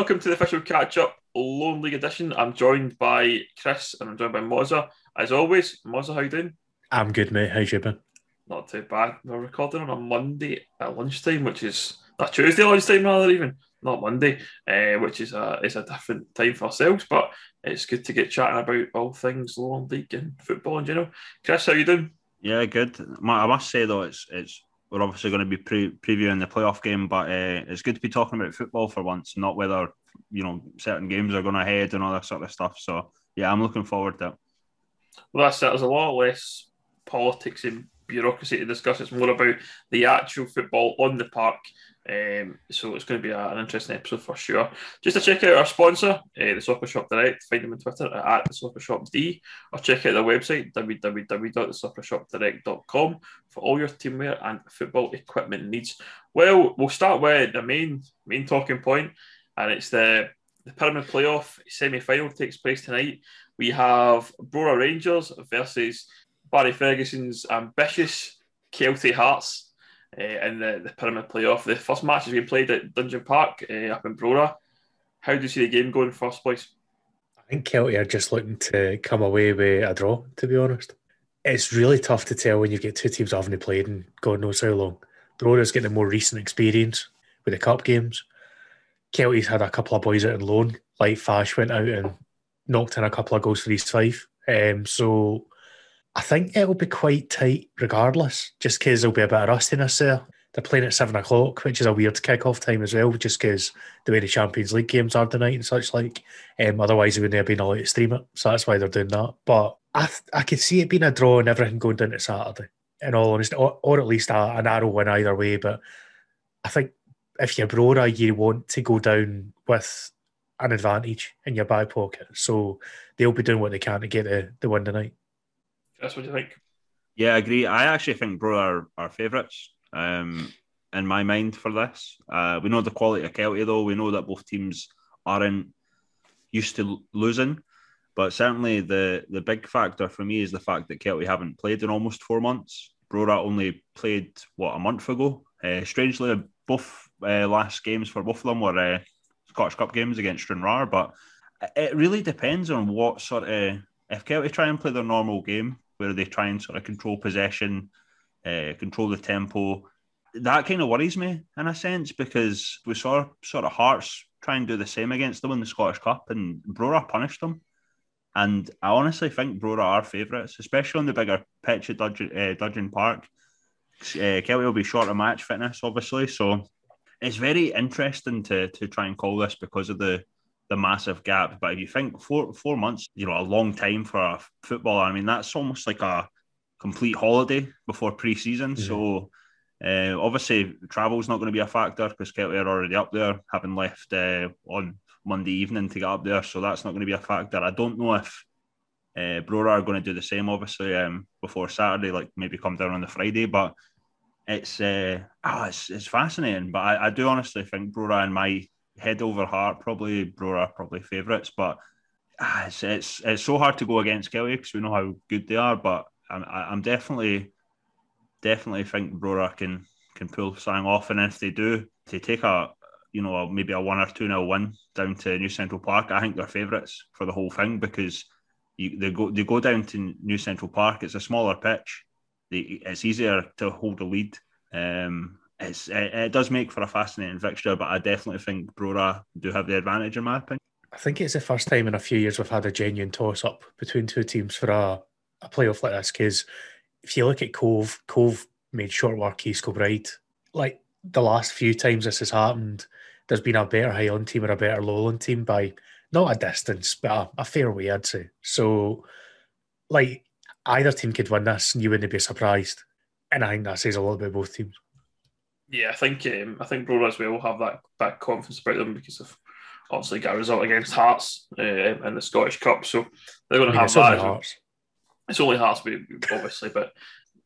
Welcome to the official catch up Lowland League edition. I'm joined by Chris and I'm joined by Mozza. As always, Mozza, how you doing? I'm good, mate. How's you been? Not too bad. We're recording on a Monday at lunchtime, which is a Tuesday lunchtime rather even, not Monday, uh, which is a is a different time for ourselves. But it's good to get chatting about all things Lowland League and football in general. Chris, how you doing? Yeah, good. I must say though, it's it's we're obviously going to be pre- previewing the playoff game, but uh, it's good to be talking about football for once, not whether you know certain games are going ahead and all that sort of stuff. So yeah, I'm looking forward to it. Well, that's it. There's a lot less politics and bureaucracy to discuss. It's more about the actual football on the park. Um, so it's going to be a, an interesting episode for sure. Just to check out our sponsor, uh, the Soccer Shop Direct, find them on Twitter at, the Soccer Shop D, or check out their website www.thesoccershopdirect.com for all your teamwear and football equipment needs. Well, we'll start with the main main talking point, and it's the the Pyramid Playoff semi final takes place tonight. We have Brora Rangers versus Barry Ferguson's ambitious Kelty Hearts uh, in the, the Pyramid Playoff. The first match has been played at Dudgeon Park uh, up in Brora. How do you see the game going first place? I think Kelty are just looking to come away with a draw, to be honest. It's really tough to tell when you get two teams that haven't played in God knows how long. Brora's getting a more recent experience with the cup games. Kelty's had a couple of boys out on loan, like Fash went out and knocked in a couple of goals for East Fife. Um, so I think it'll be quite tight regardless, just because there'll be a bit of rustiness there. They're playing at seven o'clock, which is a weird kick-off time as well, just because the way the Champions League games are tonight and such like. Um, otherwise, they wouldn't have been allowed to stream it, so that's why they're doing that. But I, th- I could see it being a draw and everything going down to Saturday. In all honesty, or, or at least a, a narrow win either way. But I think if you're Brora, you want to go down with an advantage in your back pocket. So they'll be doing what they can to get the, the win tonight. That's what you think. Yeah, I agree. I actually think Bro are our favourites um, in my mind for this. Uh, we know the quality of Kelty, though. We know that both teams aren't used to losing. But certainly the, the big factor for me is the fact that Kelty haven't played in almost four months. Brora only played, what, a month ago? Uh, strangely, both uh, last games for both of them were uh, Scottish Cup games against Stranraer. But it really depends on what sort of. If Kelty try and play their normal game, where they try and sort of control possession, uh, control the tempo. That kind of worries me in a sense because we saw sort of Hearts try and do the same against them in the Scottish Cup, and Brora punished them. And I honestly think Brora are favourites, especially on the bigger pitch at Dudgeon, uh, Dudgeon Park. Uh, Kelty will be short of match fitness, obviously, so it's very interesting to to try and call this because of the the massive gap. But if you think four four months, you know, a long time for a footballer. I mean, that's almost like a complete holiday before pre-season. Mm-hmm. So uh, obviously, travel's not going to be a factor because Kelty are already up there, having left uh, on Monday evening to get up there. So that's not going to be a factor. I don't know if uh, Brora are going to do the same, obviously, um, before Saturday, like maybe come down on the Friday. But it's uh, oh, it's, it's fascinating. But I, I do honestly think Brora and my head over heart, probably Brora, probably favourites. But ah, it's, it's it's so hard to go against Kelty because we know how good they are. But I'm I'm definitely definitely think Brora can can pull something off, and if they do, to take a you know maybe a one or two nil win down to New Central Park, I think they're favourites for the whole thing because you, they go they go down to New Central Park. It's a smaller pitch. They, it's easier to hold a lead. Um, it's it, it, does make for a fascinating fixture, but I definitely think Brora do have the advantage in my opinion. I think it's the first time in a few years we've had a genuine toss up between two teams for a, a playoff like this. Because if you look at Cove, Cove made short work East Kilbride. Like the last few times this has happened, there's been a better Highland team or a better Lowland team by not a distance, but a, a fair way, I'd say. So, like, either team could win this and you wouldn't be surprised. And I think that says a lot about both teams. Yeah, I think um, I think Brora as well have that that confidence about them because of obviously got a result against Hearts uh, in the Scottish Cup, so they're going to have that. Hearts. It's only Hearts, obviously, but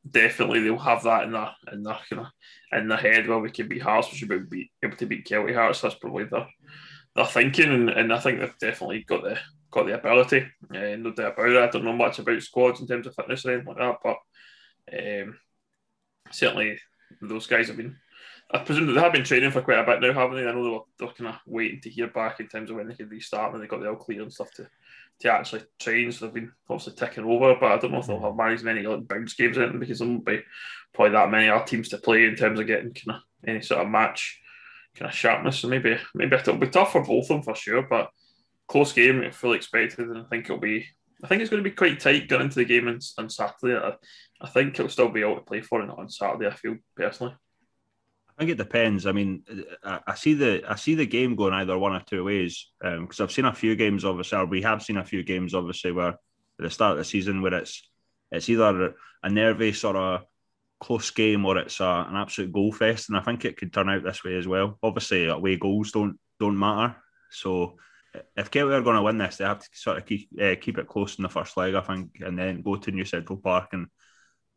definitely they'll have that in their in their kind of in their head. Well, we can beat Hearts, we should be able to beat Kelty Hearts. That's probably their their thinking, and, and I think they've definitely got the got the ability. Uh, no doubt about it. I don't know much about squads in terms of fitness or anything like that, but um, certainly those guys have been I presume they have been training for quite a bit now, haven't they? I know they were, they were kind of waiting to hear back in terms of when they could restart and they got the all clear and stuff to, to actually train. So they've been obviously ticking over, but I don't know if they'll have managed many like bounce games in because there won't be probably that many other teams to play in terms of getting kind of any sort of match kind of sharpness. So maybe maybe it'll be tough for both of them for sure, but close game, fully expected, and I think it'll be. I think it's going to be quite tight going into the game on, on Saturday. I, I think it'll still be able to play for it on Saturday. I feel personally. I think it depends. I mean, I, I, see the I see the game going either one or two ways because um, I've seen a few games, obviously, or we have seen a few games, obviously, where at the start of the season where it's it's either a nervy sort of close game or it's a, an absolute goal fest, and I think it could turn out this way as well. Obviously, away goals don't don't matter, so if Kelty are going to win this, they have to sort of keep uh, keep it close in the first leg, I think, and then go to New Central Park and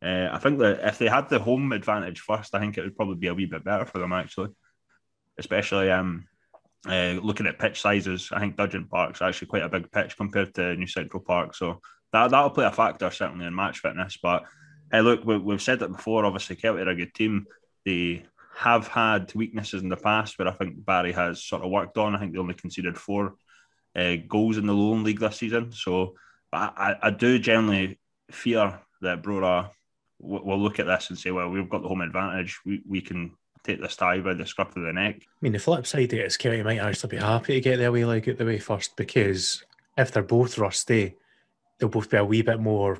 uh, I think that if they had the home advantage first, I think it would probably be a wee bit better for them actually. Especially um, uh, looking at pitch sizes, I think Dudgeon Park's actually quite a big pitch compared to New Central Park, so that that'll play a factor certainly in match fitness. But hey, look, we, have said it before. Obviously, Kelty are a good team. They have had weaknesses in the past, but I think Barry has sort of worked on. I think they only conceded four uh, goals in the Lowland League this season, so I, I do generally fear that Brora we'll look at this and say, well, we've got the home advantage. We, we can take this tie by the scruff of the neck. I mean, the flip side is Kelty might actually be happy to get their way leg out the way first because if they're both rusty, they'll both be a wee bit more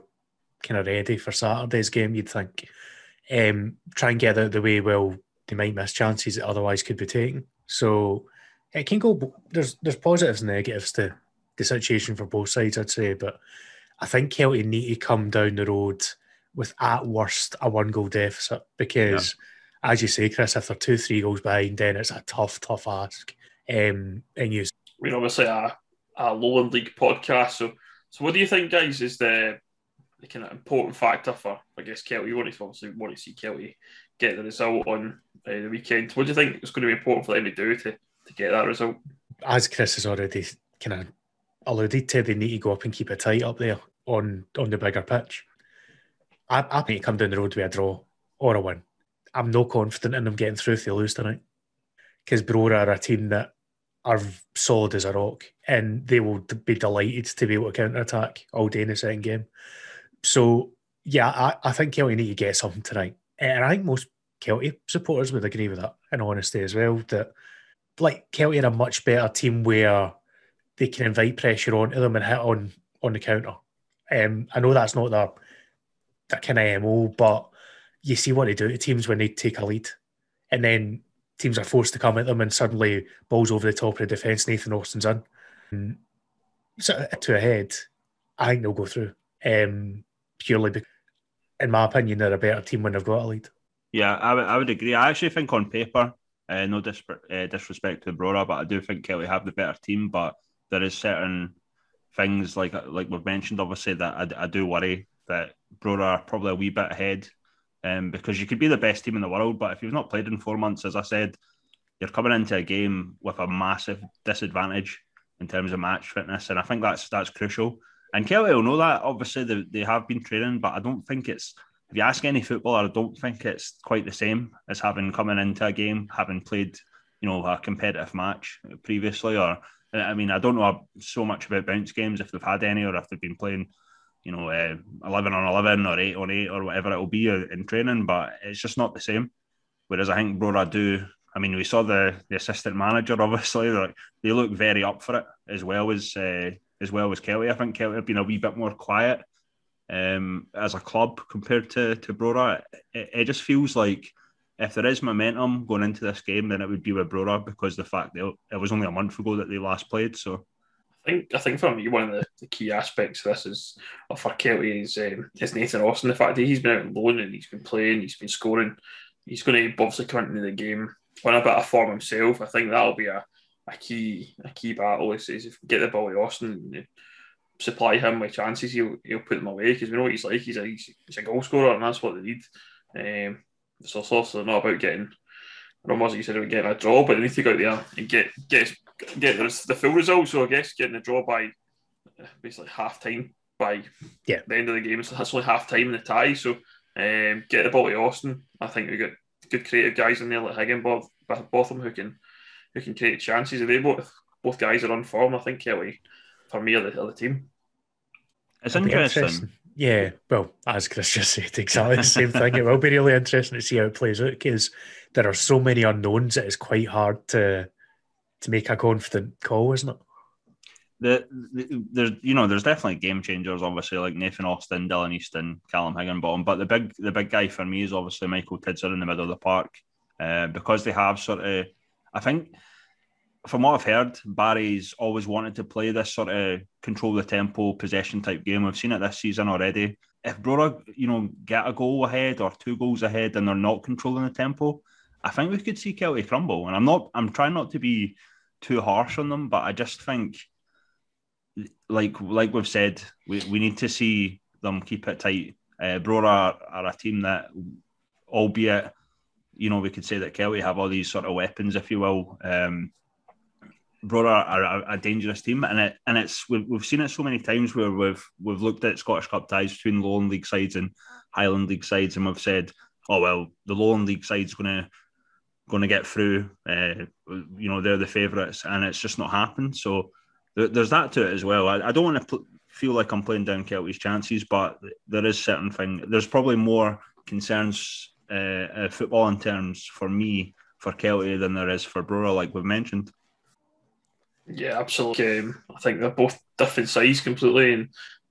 kind of ready for Saturday's game, you'd think. Um, try and get out the way, well, they might miss chances that otherwise could be taken. So it can go, there's there's positives and negatives to the situation for both sides, I'd say. But I think Kelty need to come down the road – with at worst a one goal deficit because, yeah. as you say, Chris, if they're two, three goals behind, then it's a tough, tough ask. Um, and you, we're obviously a, a Lowland League podcast, so so what do you think, guys, is the the kind of important factor for I guess Kelty? You want to obviously want to see Kelty get the result on uh, the weekend. What do you think is going to be important for them to do to to get that result? As Chris has already kind of alluded to, they need to go up and keep it tight up there on on the bigger pitch. I, I to come down the road with a draw or a win. I'm no confident in them getting through if they lose tonight. Because Brora are a team that are solid as a rock and they will be delighted to be able to counter attack all day in the second game. So, yeah, I, I think Kelty need to get something tonight. And I think most Kelty supporters would agree with that, in honesty as well. That, like, Kelty are a much better team where they can invite pressure onto them and hit on on the counter. Um, I know that's not their that kind of MO, but you see what they do to teams when they take a lead. And then teams are forced to come at them and suddenly balls over the top of the defence, Nathan Austin's in. And so to a head, I think they'll go through. Um, purely because, in my opinion, they're a better team when they've got a lead. Yeah, I, w- I would agree. I actually think on paper, uh, no dis- uh, disrespect to Brora, but I do think Kelty have the better team. But there is certain things like like we've mentioned, obviously, that I, I do worry that Brora are probably a wee bit ahead um, because you could be the best team in the world, but if you've not played in four months, as I said, you're coming into a game with a massive disadvantage in terms of match fitness, and I think that's that's crucial. And Kelty will know that. Obviously, they, they have been training, but I don't think it's. If you ask any footballer, I don't think it's quite the same as having coming into a game, having played, you know, a competitive match previously. Or I mean, I don't know so much about bounce games if they've had any, or if they've been playing you know, uh, 11 on 11 or 8 on 8 or whatever it will be in training, but it's just not the same. Whereas I think Brora do, I mean, we saw the, the assistant manager, obviously, like, they look very up for it as well as uh, as well as Kelty. I think Kelty have been a wee bit more quiet um, as a club compared to, to Brora. It, it just feels like if there is momentum going into this game, then it would be with Brora because the fact that it was only a month ago that they last played. So I think I think for me one of the, key aspects of this is of for Kelty is um, is Nathan Austin. The fact that he's been out on loan and he's been playing, he's been scoring. He's going to obviously come into the game on a bit of form himself. I think that'll be a, a key a key battle. Is, is if we get the ball to Austin, supply him with chances, he'll he'll put them away because we know what he's like. He's a he's, he's a goal scorer and that's what they need. Um, so it's also not about getting. I don't know what you said about getting a draw, but they need to go out there and get get get the, the full result. So I guess getting the draw by uh, basically half time by yeah. the end of the game. So that's only half time in the tie. So um, get the ball to Austin. I think we've got good creative guys in there like Higginbotham, Botham who can who can create chances. They both both guys are on form, I think Kelty for me are the, other team. It's interesting. interesting. Yeah, well, as Chris just said, exactly the same thing. It will be really interesting to see how it plays out because there are so many unknowns that it's quite hard to to make a confident call, isn't it? The, the, there's you know there's definitely game changers obviously like Nathan Austin, Dylan Easton, Callum Higginbotham, but the big the big guy for me is obviously Michael Tidser in the middle of the park uh, because they have sort of I think from what I've heard, Barry's always wanted to play this sort of control the tempo, possession type game. We've seen it this season already. If Brora, you know, get a goal ahead or two goals ahead and they're not controlling the tempo, I think we could see Kelty crumble. And I'm not, I'm trying not to be too harsh on them, but I just think, like, like we've said, we, we need to see them keep it tight. Uh, Brora are, a team that, albeit, you know, we could say that Kelty have all these sort of weapons, if you will. Um, Brora are a, a, dangerous team, and it and it's we've, we've seen it so many times where we've we've looked at Scottish Cup ties between Lowland League sides and Highland League sides, and we've said, oh well, the Lowland League side's going to going to get through. Uh, you know, they're the favourites, and it's just not happened. So there, there's that to it as well. I, I don't want to pl- feel like I'm playing down Kelty's chances, but there is certain thing. There's probably more concerns uh, uh, football in terms for me for Kelty than there is for Brora, like we've mentioned. Yeah, absolutely. Um, I think they're both different sides completely in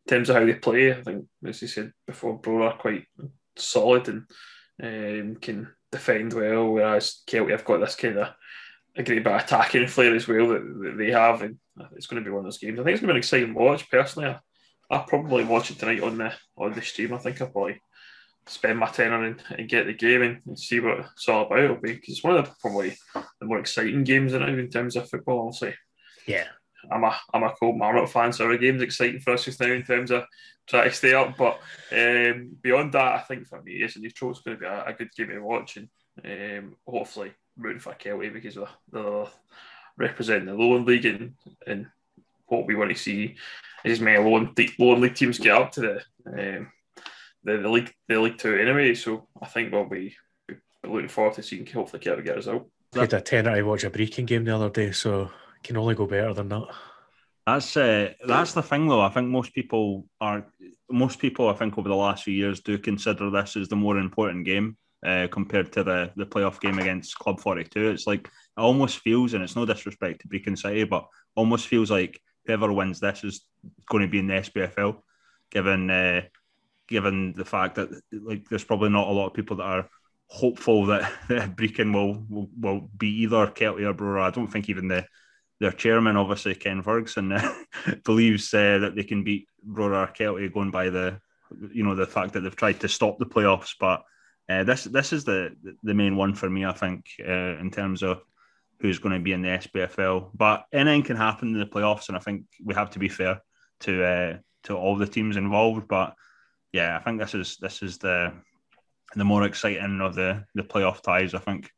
terms of how they play. I think, as you said before, Bro are quite solid and um, can defend well, whereas Kelty have got this kind of a great bit of attacking flair as well that, that, they have, and it's going to be one of those games. I think it's going to be an exciting watch. Personally, I, I'll probably watch it tonight on the on the stream. I think I'll probably spend my tenner and, and get the game and, and, see what it's all about. It'll be because it's one of the probably the more exciting games in terms of football. I'll say. Yeah. I'm a I'm a cold Marmot fan, so the game's exciting for us just now in terms of trying to stay up. But um, beyond that, I think for me, as a neutral, it's going to be a, a good game to watch, and um, hopefully rooting for Kelty because they're, they're representing the Lowland League, and, and what we want to see is as many Lowland, Lowland League teams get up to the, um, the the league the League Two anyway. So I think we'll be, be looking forward to seeing hopefully Kelty get us out. I had a tenner to watch a Brechin game the other day, so can only go better than that. That's uh, that's the thing, though. I think most people are most people. I think over the last few years do consider this as the more important game uh, compared to the the playoff game against Club Forty Two. It's like it almost feels, and it's no disrespect to Brechin City, but almost feels like whoever wins this is going to be in the SPFL, given uh, given the fact that like there's probably not a lot of people that are hopeful that, that Brechin will, will will be either Kelty or Brora. I don't think even the their chairman, obviously Ken Ferguson, uh, believes uh, that they can beat Brora Kelty going by the, you know, the fact that they've tried to stop the playoffs. But uh, this this is the the main one for me, I think, uh, in terms of who's going to be in the SPFL. But anything can happen in the playoffs, and I think we have to be fair to uh, to all the teams involved. But yeah, I think this is this is the the more exciting of the the playoff ties. I think.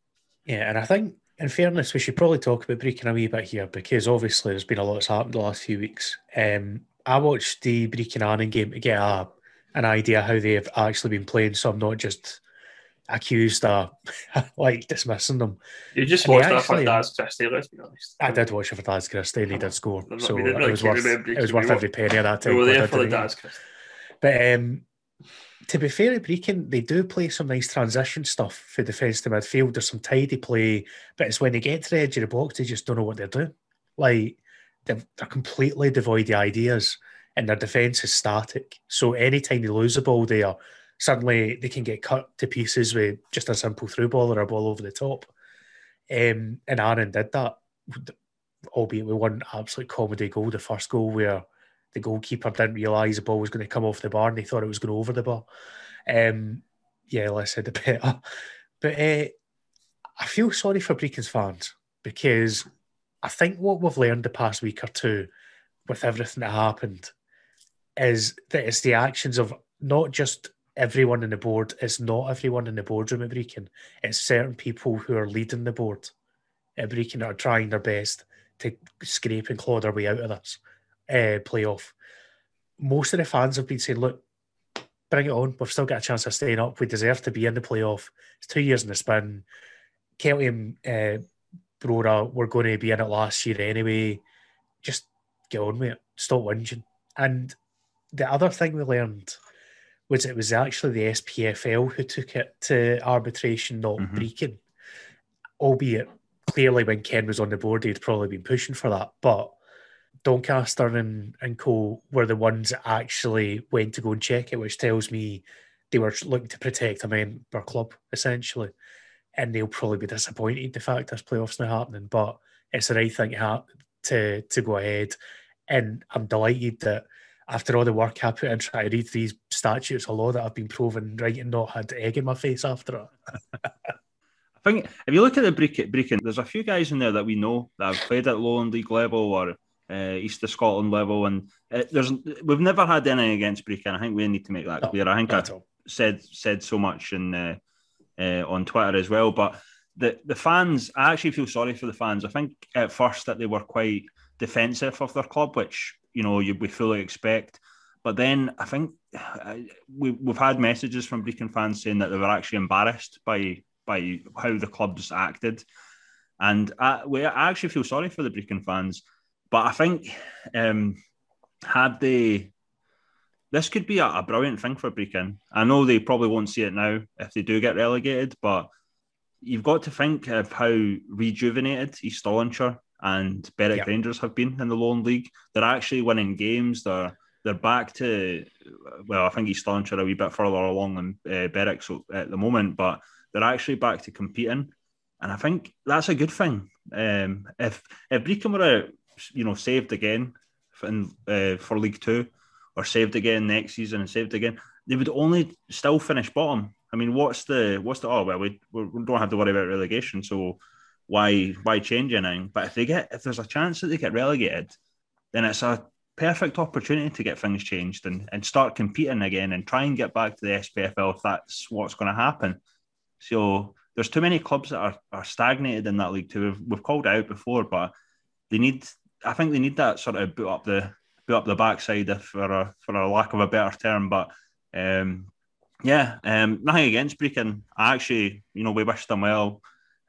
Yeah, and I think in fairness, we should probably talk about Brechin a wee bit here because obviously there's been a lot that's happened the last few weeks. Um, I watched the Brechin Annan game to get a, an idea how they've actually been playing, so I'm not just accused of like dismissing them. You just and watched that for Daz Christie, let's be honest. I did watch it for Daz Christie and he did score. So it was worth, it was worth every penny of that time. We were there for the Daz Christie. But um, to be fair to Brechin, they do play some nice transition stuff for defence to midfield. There's some tidy play, but it's when they get to the edge of the box, they just don't know what they're doing. Like they're, they're completely devoid of ideas, and their defence is static. So anytime they lose a the ball there, suddenly they can get cut to pieces with just a simple through ball or a ball over the top. Um, and Annan did that, albeit with one absolute comedy goal, the first goal where the goalkeeper didn't realise the ball was going to come off the bar and he thought it was going over the bar. Um, yeah, less said the better. But uh, I feel sorry for Brechin's fans because I think what we've learned the past week or two with everything that happened is that it's the actions of not just everyone in the board, it's not everyone in the boardroom at Brechin, it's certain people who are leading the board at Brechin that are trying their best to scrape and claw their way out of this uh, playoff, most of the fans have been saying, look, bring it on. We've still got a chance of staying up. We deserve to be in the playoff. It's two years in the spin. Kelty and uh, Brora were going to be in it last year anyway. Just get on with it. Stop whinging. And the other thing we learned was it was actually the SPFL who took it to arbitration, not mm-hmm. Albeit clearly when Ken was on the board, he'd probably been pushing for that. But Doncaster and, and co were the ones that actually went to go and check it, which tells me they were looking to protect a member club, essentially. And they'll probably be disappointed the fact this playoff's not happening. But it's the right thing to, to go ahead. And I'm delighted that after all the work I put in trying to read these statutes of law that I've been proven right and not had egg in my face after it. I think if you look at the Brechin, there's a few guys in there that we know that have played at Lowland League level or uh, East of Scotland level, and uh, there's we've never had any against Brechin. I think we need to make that clear. I think I said said so much in uh, uh, on Twitter as well, but the the fans, I actually feel sorry for the fans. I think at first that they were quite defensive of their club, which you know you, we fully expect. But then I think uh, we, we've had messages from Brechin fans saying that they were actually embarrassed by by how the club just acted, and I, we, I actually feel sorry for the Brechin fans. But I think um, had they, this could be a, a brilliant thing for Brechin. I know they probably won't see it now if they do get relegated, but you've got to think of how rejuvenated East Stirlingshire and Berwick yep. Rangers have been in the Lowland League. They're actually winning games. They're they're back to well, I think East Stirlingshire a wee bit further along than uh, Berwick so, at the moment, but they're actually back to competing, and I think that's a good thing. Um, if if Brechin were, you know, saved again in, uh, for League Two, or saved again next season and saved again, they would only still finish bottom. I mean, what's the what's the oh well we, we don't have to worry about relegation, so why why change anything? But if they get if there's a chance that they get relegated, then it's a perfect opportunity to get things changed and, and start competing again and try and get back to the SPFL if that's what's going to happen. So there's too many clubs that are, are stagnated in that league too. We've, we've called out before, but they need I think they need that sort of boot up the boot up the backside for a for a lack of a better term. But um, yeah, um, nothing against Brechin. I actually, you know, we wish them well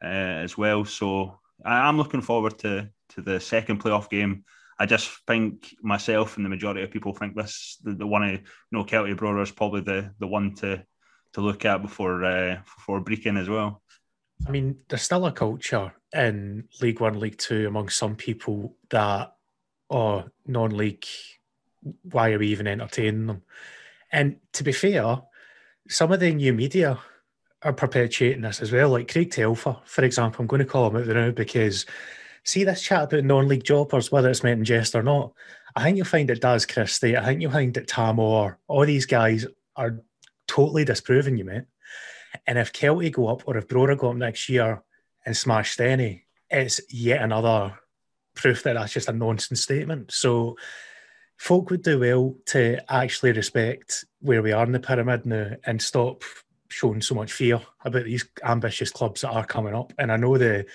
uh, as well. So I am looking forward to to the second playoff game. I just think myself and the majority of people think this the, the one you know Kelty Brora is probably the the one to to look at before uh, before Brechin as well. I mean, there's still a culture in League One, League Two among some people that oh non-league, why are we even entertaining them? And to be fair, some of the new media are perpetuating this as well. Like Craig Telfer, for example, I'm going to call him out now because see this chat about non-league jobbers, whether it's meant in jest or not. I think you'll find it Daz Christie. I think you'll find that Tam Orr, all these guys are totally disproving you, mate. And if Kelty go up or if Brora go up next year and smash Stenny, it's yet another proof that that's just a nonsense statement. So folk would do well to actually respect where we are in the pyramid now and stop showing so much fear about these ambitious clubs that are coming up. And I know the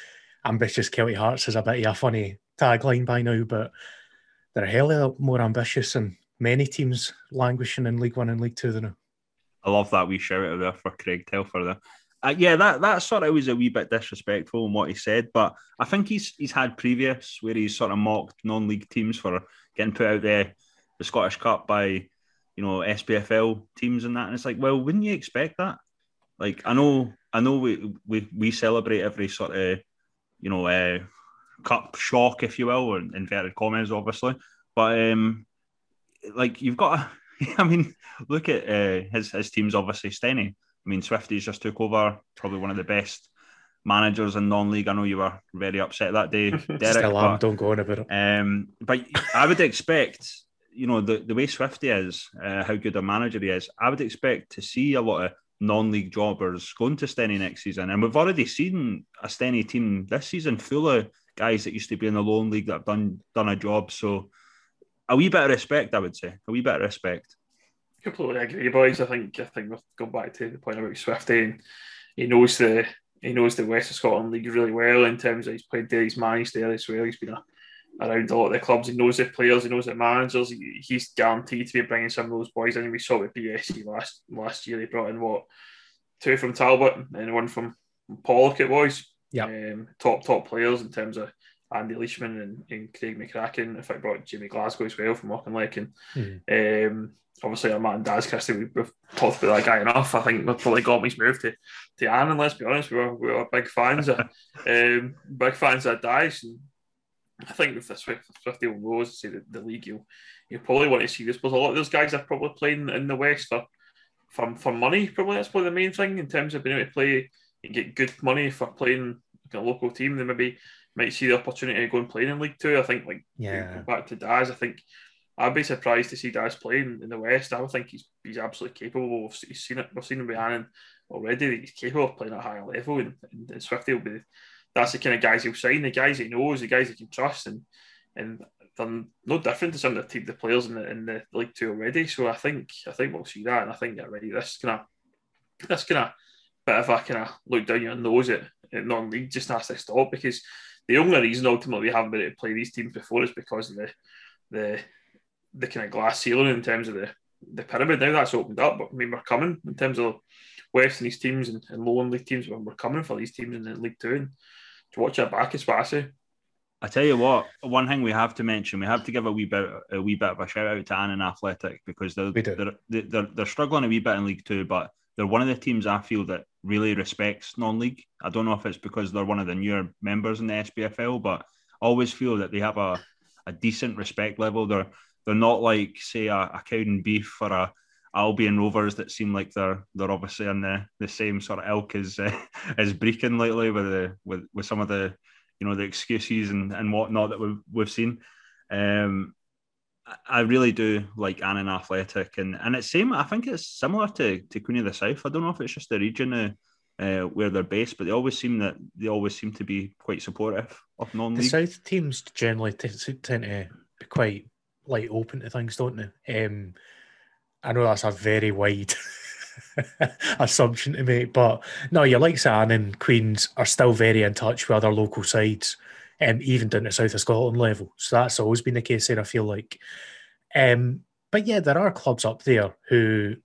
ambitious Kelty Hearts is a bit of a funny tagline by now, but they're a hell of a lot more ambitious than many teams languishing in League One and League Two than now. I love that wee shout out there for Craig Telfer there. Uh, yeah, that that sort of was a wee bit disrespectful in what he said, but I think he's he's had previous where he's sort of mocked non-league teams for getting put out there the Scottish Cup by you know SPFL teams and that, and it's like, well, wouldn't you expect that? Like I know, I know we we, we celebrate every sort of you know uh, cup shock, if you will, or inverted commas, obviously. But um, like you've got, to, I mean, look at uh, his his team's obviously Stenny. I mean, Swifties just took over, probably one of the best managers in non-league. I know you were very upset that day, Derek. Still am, don't go on about it. Um, but I would expect, you know, the, the way Swifty is, uh, how good a manager he is, I would expect to see a lot of non-league jobbers going to Stenny next season. And we've already seen a Stenny team this season full of guys that used to be in the Lowland League that have done done a job. So a wee bit of respect, I would say. A wee bit of respect. Completely agree, boys. I think I think we've gone back to the point about Swifty and he knows the he knows the West of Scotland League really well in terms of he's played there, he's managed there as well. He's been a around a lot of the clubs. He knows the players, he knows the managers. He, he's guaranteed to be bringing some of those boys in. We saw with BSC last last year. they brought in what two from Talbot and one from Pollok. It was yeah, um, top top players in terms of Andy Leishman and, and Craig McCracken. If I brought Jimmy Glasgow as well from Walking Auchinleck and mm. um, obviously our man Daz Christie, we, have talked about that guy enough. I think we've probably got his move to to Anne, and let's be honest, we were, we were big fans of um, big fans of Daz. And I think with the Swift Swifty Rose, say the, the league, you you probably want to see this. But a lot of those guys are probably playing in the West for for, for money. Probably that's probably the main thing in terms of being able to play and get good money for playing a local team. They maybe might see the opportunity to go and play in League Two. I think like yeah. back to Daz, I think I'd be surprised to see Daz playing in the West. I would think he's he's absolutely capable. Of, he's seen it. We've seen him Annan already. He's capable of playing at a higher level, and, and, and Swifty will be. That's the kind of guys he'll sign. The guys he knows, the guys he can trust, and and they're no different to some of the team, the players in the in the League Two already. So I think I think we'll see that, and I think already this kind of this kind of bit of a kind of look down your nose at, at non-league just has to stop because the only reason ultimately we haven't been able to play these teams before is because of the the the kind of glass ceiling in terms of the the pyramid. Now that's opened up, but I mean we're coming in terms of West and these teams and, and lower league teams. We're coming for these teams in the League Two and to watch our back is fast. I tell you what, one thing we have to mention, we have to give a wee bit, a wee bit of a shout out to Annan Athletic because they're, they're, they're, they're struggling a wee bit in League Two, but they're one of the teams I feel that really respects non-league. I don't know if it's because they're one of the newer members in the SPFL, but I always feel that they have a, a decent respect level. They're they're not like say a, a Beef or a Albion Rovers that seem like they're they're obviously in the, the same sort of ilk as uh, as Brechin lately with the with, with some of the you know the excuses and, and whatnot that we've we've seen. Um, I really do like Annan Athletic, and and it's same. I think it's similar to to Queen of the South. I don't know if it's just the region uh, uh, where they're based, but they always seem that they always seem to be quite supportive of non-league. The South teams generally t- tend to be quite like open to things, don't they? Um, I know that's a very wide assumption to make, but no, you're like San and Queens are still very in touch with other local sides, um, even down to South of Scotland level. So that's always been the case there, I feel like. Um, but yeah, there are clubs up there who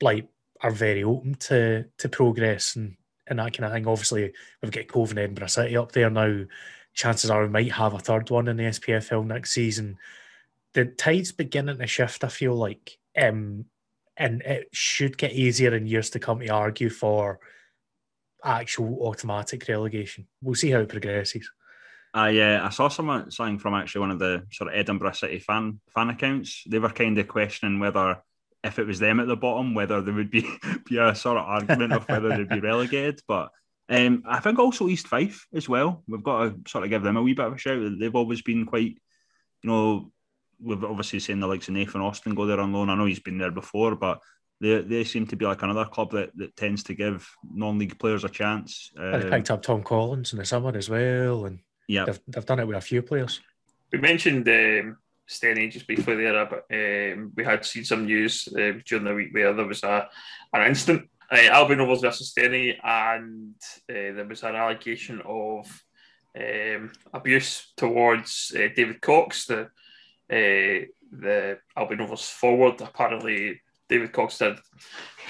like are very open to to progress and, and that kind of thing. Obviously, we've got Cove and Edinburgh City up there now. Chances are we might have a third one in the SPFL next season the tide's beginning to shift. I feel like, um, and it should get easier in years to come to argue for actual automatic relegation. We'll see how it progresses. I uh, I saw someone something from actually one of the sort of Edinburgh City fan fan accounts. They were kind of questioning whether if it was them at the bottom, whether there would be be a sort of argument of whether they'd be relegated. But um, I think also East Fife as well. We've got to sort of give them a wee bit of a shout. They've always been quite, you know, we've obviously seen the likes of Nathan Austin go there on loan. I know he's been there before, but they, they seem to be like another club that, that tends to give non-league players a chance. Um, they picked up Tom Collins in the summer as well, and yeah, they've, they've done it with a few players. We mentioned um, Stenny just briefly there, but um, we had seen some news uh, during the week where there was a an incident. Uh, Albion Rovers versus Stenny, and uh, there was an allegation of um, abuse towards uh, David Cox, the uh, the Albion Rovers forward. Apparently, David Cox did.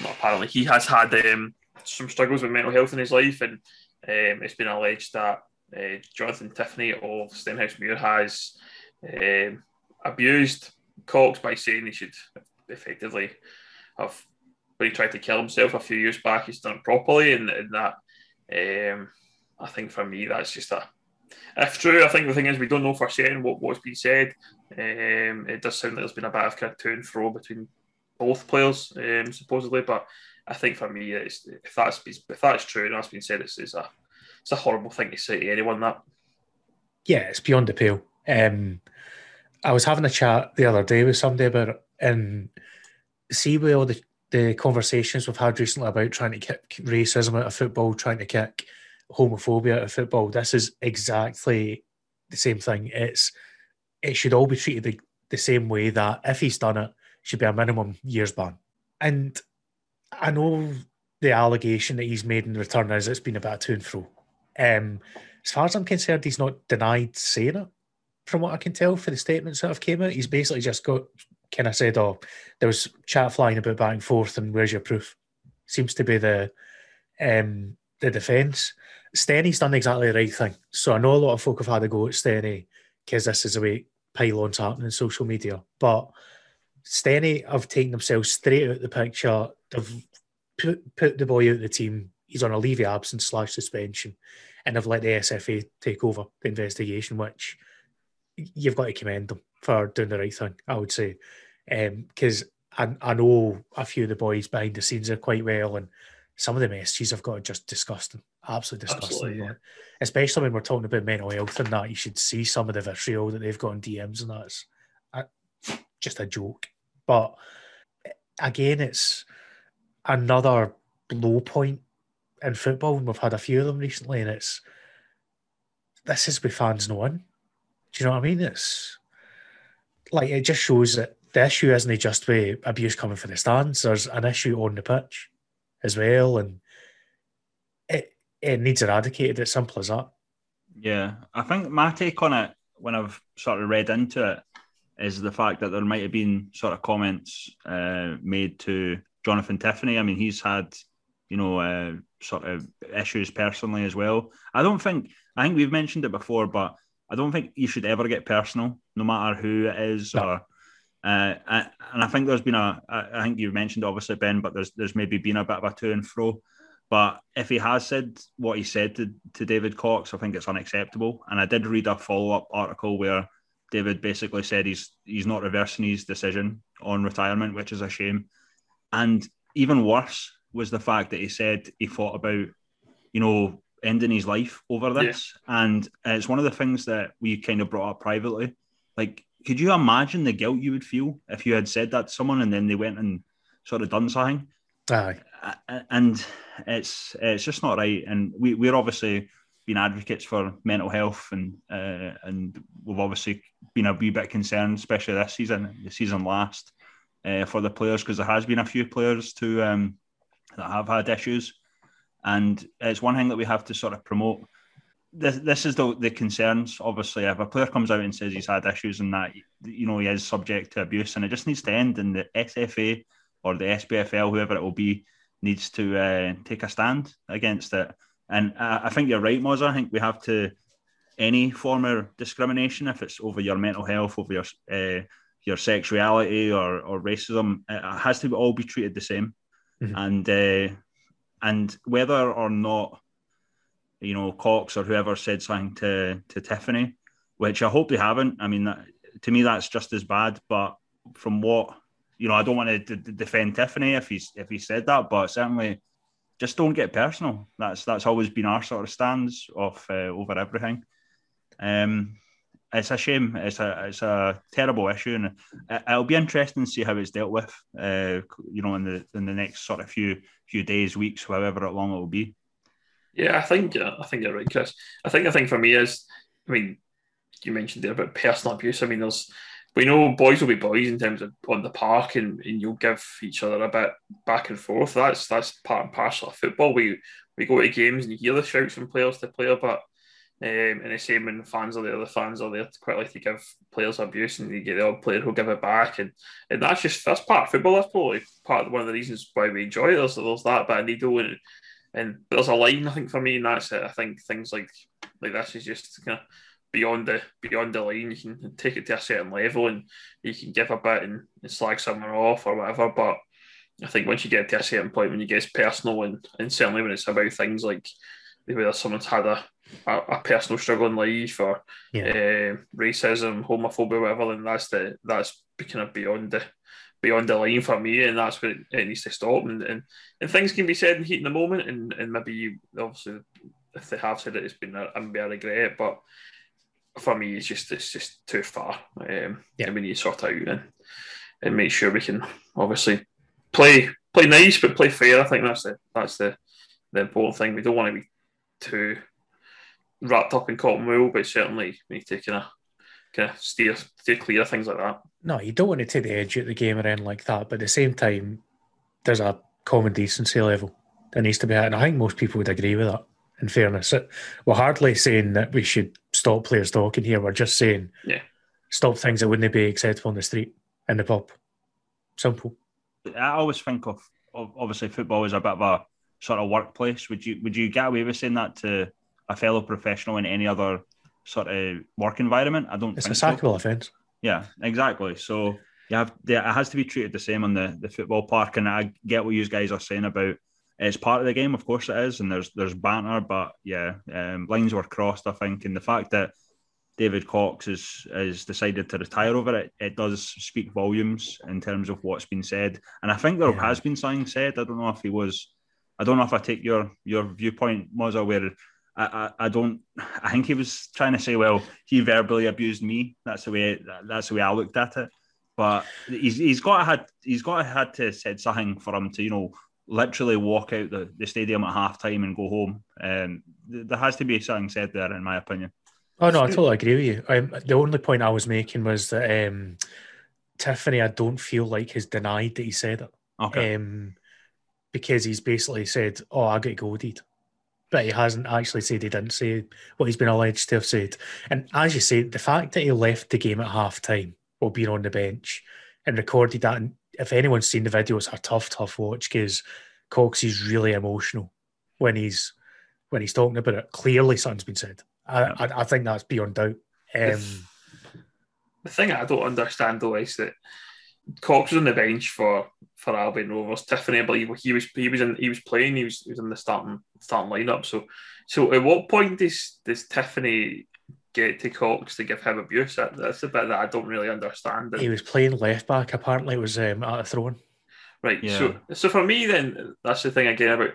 Not apparently, he has had um, some struggles with mental health in his life, and um, it's been alleged that uh, Jonathan Tiffany of Stenhousemuir has um, abused Cox by saying he should effectively have when he tried to kill himself a few years back, he's done it properly, and, and that um, I think for me that's just a if true, I think the thing is we don't know for certain what, what's been said. Um, it does sound like there's been a bit of kind of to and fro between both players, um, supposedly. But I think for me, if that's if that's true and that's been said, it's, it's a it's a horrible thing to say to anyone. That yeah, it's beyond pale. Um, I was having a chat the other day with somebody about it, and see with all the the conversations we've had recently about trying to kick racism out of football, trying to kick homophobia out of football. This is exactly the same thing. It's it should all be treated the, the same way that if he's done it, should be a minimum years ban. And I know the allegation that he's made in return is it's been about to and fro. Um, as far as I'm concerned, he's not denied saying it from what I can tell for the statements that have came out, he's basically just got kind of said, "Oh, there was chat flying about back and forth, and where's your proof?" Seems to be the um, the defence. Stenny's done exactly the right thing. So I know a lot of folk have had a go at Stenny because this is the way pylons happen in social media. But Stenny have taken themselves straight out of the picture. They've put, put the boy out of the team. He's on a leave of absence slash suspension. And they've let the SFA take over the investigation, which you've got to commend them for doing the right thing, I would say. Because um, I, I know a few of the boys behind the scenes are quite well, and some of the messages I've got just disgusting, absolutely disgusting. Absolutely, yeah. Especially when we're talking about mental health and that, you should see some of the vitriol that they've got in DMs and that's just a joke. But again, it's another low point in football, and we've had a few of them recently, and it's this is with fans knowing. Do you know what I mean? It's like it just shows that the issue isn't just with abuse coming from the stands. There's an issue on the pitch as well, and it it needs eradicated. It's simple as that. Yeah, I think my take on it when I've sort of read into it is the fact that there might have been sort of comments uh, made to Jonathan Tiffany. I mean, he's had you know uh, sort of issues personally as well. I don't think I think we've mentioned it before, but I don't think you should ever get personal, no matter who it is no. or uh, and I think there's been a, I think you've mentioned obviously Ben, but there's there's maybe been a bit of a to and fro. But if he has said what he said to, to David Cox, I think it's unacceptable. And I did read a follow up article where David basically said he's he's not reversing his decision on retirement, which is a shame. And even worse was the fact that he said he thought about, you know, ending his life over this. Yeah. And it's one of the things that we kind of brought up privately. Like could you imagine the guilt you would feel if you had said that to someone and then they went and sort of done something? Aye. And it's it's just not right. And we we're obviously been advocates for mental health and uh, and we've obviously been a wee bit concerned, especially this season, the season last, uh, for the players because there has been a few players to um, that have had issues, and it's one thing that we have to sort of promote this, this is the, the concerns. Obviously, if a player comes out and says he's had issues and that you know he is subject to abuse, and it just needs to end, and the SFA or the SPFL, whoever it will be, needs to uh, take a stand against it. And I, I think you're right, Mozza. I think we have to any form of discrimination, if it's over your mental health, over your uh, your sexuality or or racism, it has to all be treated the same. Mm-hmm. And uh, and whether or not you know, Cox or whoever said something to to Tiffany, which I hope they haven't. I mean, that, to me, that's just as bad. But from what you know, I don't want to d- defend Tiffany if he's if he said that, but certainly just don't get personal. That's that's always been our sort of stands of uh, over everything. Um, it's a shame. It's a it's a terrible issue, and it'll be interesting to see how it's dealt with. Uh, you know, in the in the next sort of few few days, weeks, however long it will be. Yeah, I think I think you're right, Chris. I think the thing for me is, I mean, you mentioned there about personal abuse. I mean, there's we know boys will be boys in terms of on the park, and, and you'll give each other a bit back and forth. That's that's part and parcel of football. We we go to games and you hear the shouts from players to player, but um, and the same when the fans are there, the fans are there to quite like to give players abuse, and you get the odd player who'll give it back, and, and that's just that's part of football. That's probably part of one of the reasons why we enjoy it. There's, there's that bit of needle and and there's a line I think for me, and that's it. I think things like like this is just kind of beyond the beyond the line. You can take it to a certain level, and you can give a bit and, and slag someone off or whatever. But I think once you get to a certain point when you get personal, and, and certainly when it's about things like whether someone's had a, a, a personal struggle in life or yeah. uh, racism, homophobia, whatever, then that's the that's kind of beyond the beyond the line for me, and that's where it, it needs to stop. And, and, and things can be said in heat in the moment, and, and maybe you, obviously if they have said it, it's been a, a regret, but for me, it's just it's just too far. Um, yeah. And we need to sort out and and make sure we can obviously play play nice, but play fair. I think that's the that's the the important thing. We don't want to be too wrapped up in cotton wool, but certainly we need to kind of kind of steer steer clear of things like that. No, you don't want to take the edge out of the game or anything like that. But at the same time, there's a common decency level that needs to be at, and I think most people would agree with that. In fairness, we're hardly saying that we should stop players talking here. We're just saying, yeah, stop things that wouldn't be acceptable on the street, in the pub. Simple. I always think of, of obviously football is a bit of a sort of workplace. Would you would you get away with saying that to a fellow professional in any other sort of work environment? I don't. It's a sackable so. offence. Yeah, exactly. So you have it has to be treated the same on the, the football park, and I get what you guys are saying about it's part of the game, of course it is, and there's there's banter, but yeah, um, lines were crossed, I think, and the fact that David Cox has has decided to retire over it, it does speak volumes in terms of what's been said, and I think there yeah. has been something said. I don't know if he was, I don't know if I take your your viewpoint, Mozza, where I, I, I, don't. I think he was trying to say, well, he verbally abused me. That's the way. That's the way I looked at it. But he's he's got to had he's got to had to said something for him to you know literally walk out the, the stadium at half time and go home. Um, there has to be something said there, in my opinion. Oh no, I totally agree with you. Um, the only point I was making was that um, Tiffoney, I don't feel like has denied that he said it. Okay. Um, because he's basically said, "Oh, I got goaded," but he hasn't actually said he didn't say what he's been alleged to have said. And as you say, the fact that he left the game at half time while being on the bench and recorded that, and if anyone's seen the video, it's a tough, tough watch because Cox is really emotional when he's when he's talking about it. Clearly, something's been said. I, I, I think that's beyond doubt. Um, the thing I don't understand though is that Cox was on the bench for for Albion Rovers. Tiffoney, I believe he was he was in he was playing. He was he was in the starting starting lineup. So so at what point does does Tiffoney get to Cox to give him abuse? That, that's the bit that I don't really understand. He was playing left back. Apparently, it was um, at a throwing. Right. Yeah. So so for me then that's the thing again about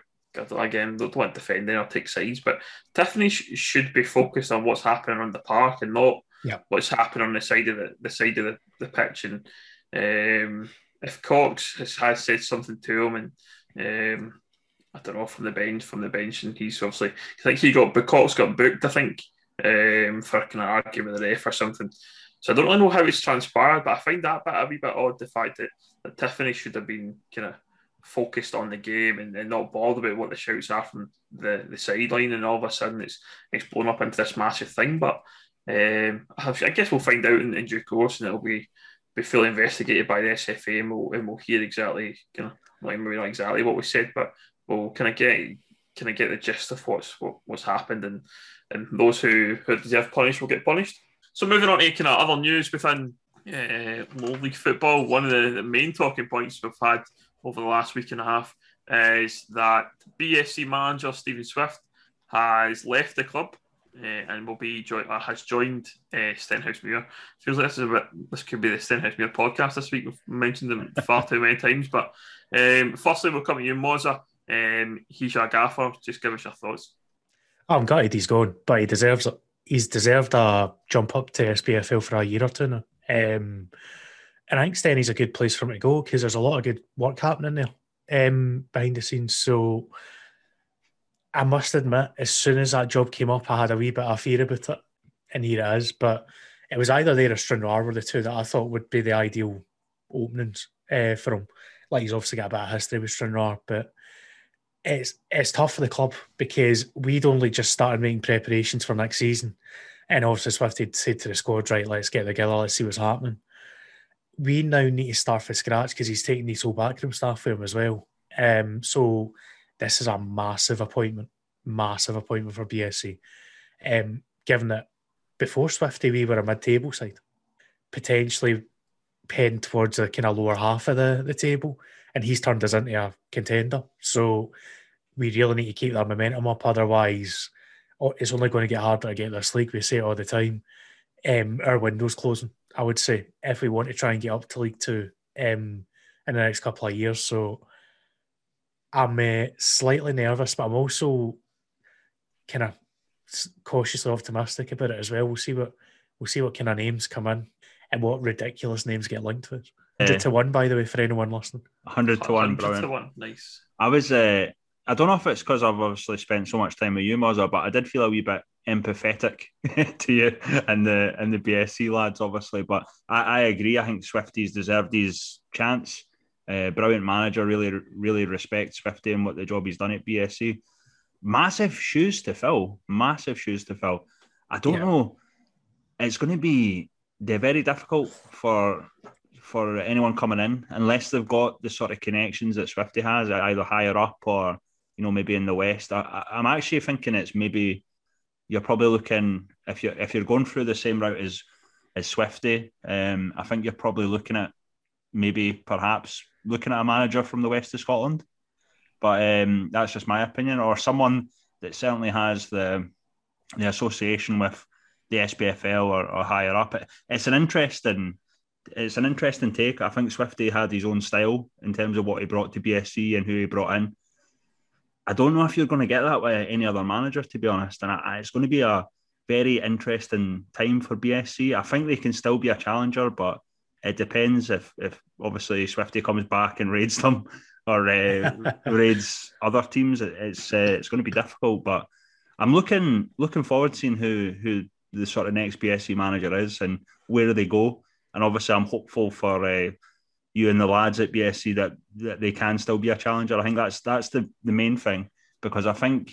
again, don't want defending or take sides, but Tiffoney sh- should be focused on what's happening on the park and not yeah. what's happening on the side of the, the side of the, the pitch. And um, if Cox has, has, said something to him, and um, I don't know from the bench, from the bench, and he's obviously, I think he got, but Cox got booked, I think, um, for kind of arguing with the ref or something. So I don't really know how it's transpired, but I find that bit a wee bit odd. The fact that, that Tiffoney should have been kind of focused on the game and, and, not bothered about what the shouts are from the, the sideline, and all of a sudden it's it's blown up into this massive thing. But um, I guess we'll find out in, in, due course, and it'll be be fully investigated by the SFA, and we'll, and we'll hear exactly, you know, maybe not exactly what we said, but we'll kind of get kind of get the gist of what's what, what's happened, and and those who, who deserve punished will get punished. So moving on to kind of other news within uh, low league football, one of the, the main talking points we've had over the last week and a half is that BSC manager Stephen Swift has left the club and will be uh, has joined uh, Stenhousemuir. Feels like this is a bit, this could be the Stenhouse Stenhousemuir podcast this week. We've mentioned them far too many times, but um, firstly we'll come to you, Mozza. Um, he's your gaffer. Just give us your thoughts. I'm gutted he's gone, but he deserves it. He's deserved a jump up to SPFL for a year or two now. Um, and I think Stenny's a good place for him to go because there's a lot of good work happening there um, behind the scenes. So I must admit, as soon as that job came up, I had a wee bit of fear about it, and here it is. But it was either there or Stranraer were the two that I thought would be the ideal openings uh, for him. Like he's obviously got a bit of history with Stranraer, but it's it's tough for the club because we'd only just started making preparations for next season, and obviously Swift had said to the squad, right, let's get together, let's see what's happening we now need to start from scratch because he's taking these whole backroom staff for him as well. Um, so this is a massive appointment, massive appointment for BSC. Um, given that before Swifty we were a mid-table side, potentially heading towards the kind of lower half of the, the table, and he's turned us into a contender. So we really need to keep that momentum up. Otherwise, oh, it's only going to get harder to get this league. We say it all the time. Um, our window's closing. I would say, if we want to try and get up to League Two um, in the next couple of years. So I'm uh, slightly nervous, but I'm also kind of cautiously optimistic about it as well. We'll see what we'll see what kind of names come in and what ridiculous names get linked to it. Hundred to one, by the way, for anyone listening. Hundred to one, brilliant. To one. Nice. I was. Uh, I don't know if it's because I've obviously spent so much time with you, Mozza, but I did feel a wee bit empathetic to you and the and the BSC lads, obviously. But I, I agree. I think Swifties deserved his chance. Uh, brilliant manager. Really, really respect Swifty and what the job he's done at BSC. massive shoes to fill. Massive shoes to fill. I don't yeah. know. It's going to be they're very difficult for for anyone coming in unless they've got the sort of connections that Swifty has, either higher up or you know maybe in the west. I, am actually thinking it's maybe you're probably looking if you if you're going through the same route as as Swifty. Um, I think you're probably looking at maybe perhaps looking at a manager from the west of Scotland, but um, that's just my opinion, or someone that certainly has the the association with the SPFL or, or higher up. It, it's an interesting it's an interesting take. I think Swifty had his own style in terms of what he brought to BSC and who he brought in. I don't know if you're going to get that with any other manager, to be honest. And I, it's going to be a very interesting time for BSC. I think they can still be a challenger, but it depends if, if obviously Swifty comes back and raids them or uh, raids other teams. It's uh, it's going to be difficult, but I'm looking looking forward to seeing who who the sort of next BSC manager is and where they go. And obviously, I'm hopeful for uh, you and the lads at BSC that, that they can still be a challenger. I think that's that's the, the main thing because I think